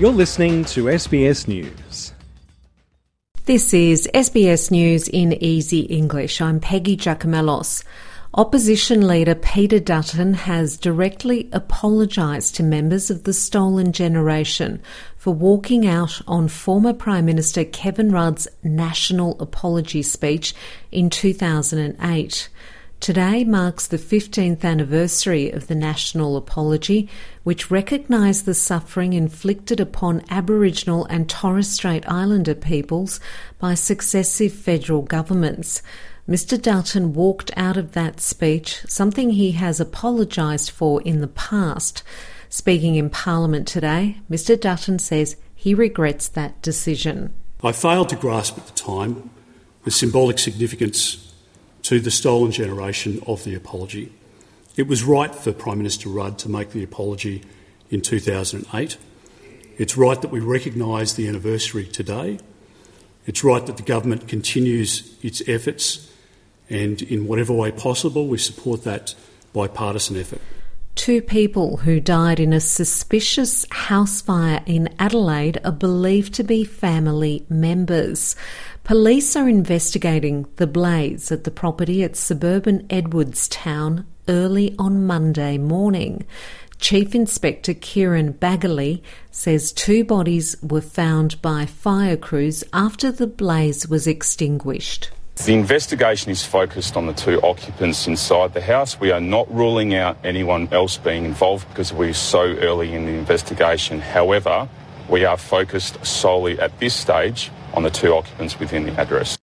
You're listening to SBS News. This is SBS News in Easy English. I'm Peggy Giakoumelos. Opposition leader Peter Dutton has directly apologised to members of the Stolen Generation for walking out on former Prime Minister Kevin Rudd's national apology speech in 2008. Today marks the 15th anniversary of the National Apology, which recognised the suffering inflicted upon Aboriginal and Torres Strait Islander peoples by successive federal governments. Mr. Dutton walked out of that speech, something he has apologised for in the past. Speaking in Parliament today, Mr. Dutton says he regrets that decision. I failed to grasp at the time the symbolic significance to the stolen generation of the apology. It was right for Prime Minister Rudd to make the apology in 2008. It's right that we recognise the anniversary today. It's right that the government continues its efforts, and in whatever way possible, we support that bipartisan effort. Two people who died in a suspicious house fire in Adelaide are believed to be family members. Police are investigating the blaze at the property at suburban Edwardstown early on Monday morning. Chief Inspector Kieran Baggerly says two bodies were found by fire crews after the blaze was extinguished. The investigation is focused on the two occupants inside the house. We are not ruling out anyone else being involved because we're so early in the investigation. However, we are focused solely at this stage on the two occupants within the address.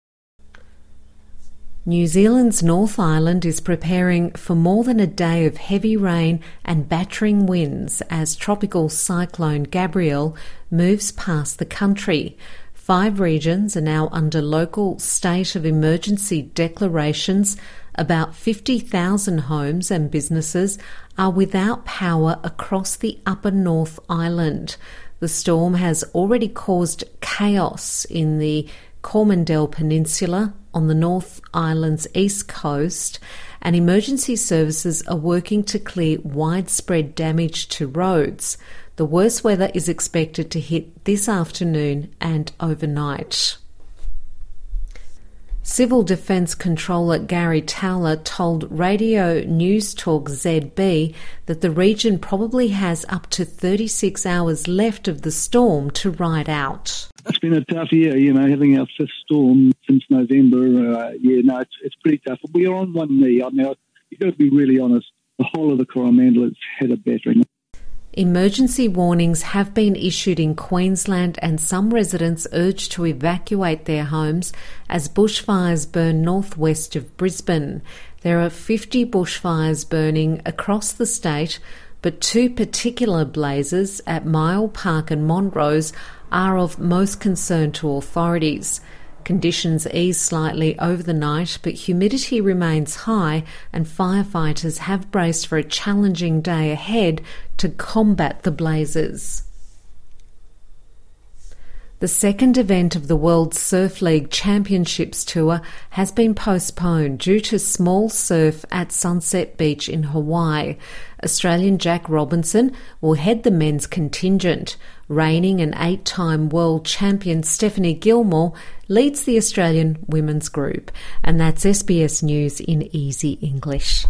New Zealand's North Island is preparing for more than a day of heavy rain and battering winds as tropical cyclone Gabrielle moves past the country. Five regions are now under local state of emergency declarations. About 50,000 homes and businesses are without power across the upper North Island. The storm has already caused chaos in the Coromandel Peninsula on the North Island's east coast, and emergency services are working to clear widespread damage to roads. The worst weather is expected to hit this afternoon and overnight. Civil Defence Controller Gary Towler told Radio Newstalk ZB that the region probably has up to 36 hours left of the storm to ride out. It's been a tough year, you know, having our fifth storm since November. Uh, yeah, no, it's, it's pretty tough. We are on one knee. I mean, you've got to be really honest. The whole of the Coromandel has had a battering. Emergency warnings have been issued in Queensland and some residents urged to evacuate their homes as bushfires burn northwest of Brisbane. There are 50 bushfires burning across the state, but two particular blazes at Mile Park and Montrose are of most concern to authorities. Conditions ease slightly over the night, but humidity remains high, and firefighters have braced for a challenging day ahead to combat the blazes. The second event of the World Surf League Championships Tour has been postponed due to small surf at Sunset Beach in Hawaii. Australian Jack Robinson will head the men's contingent. Reigning and eight time world champion Stephanie Gilmore leads the Australian women's group. And that's SBS News in easy English.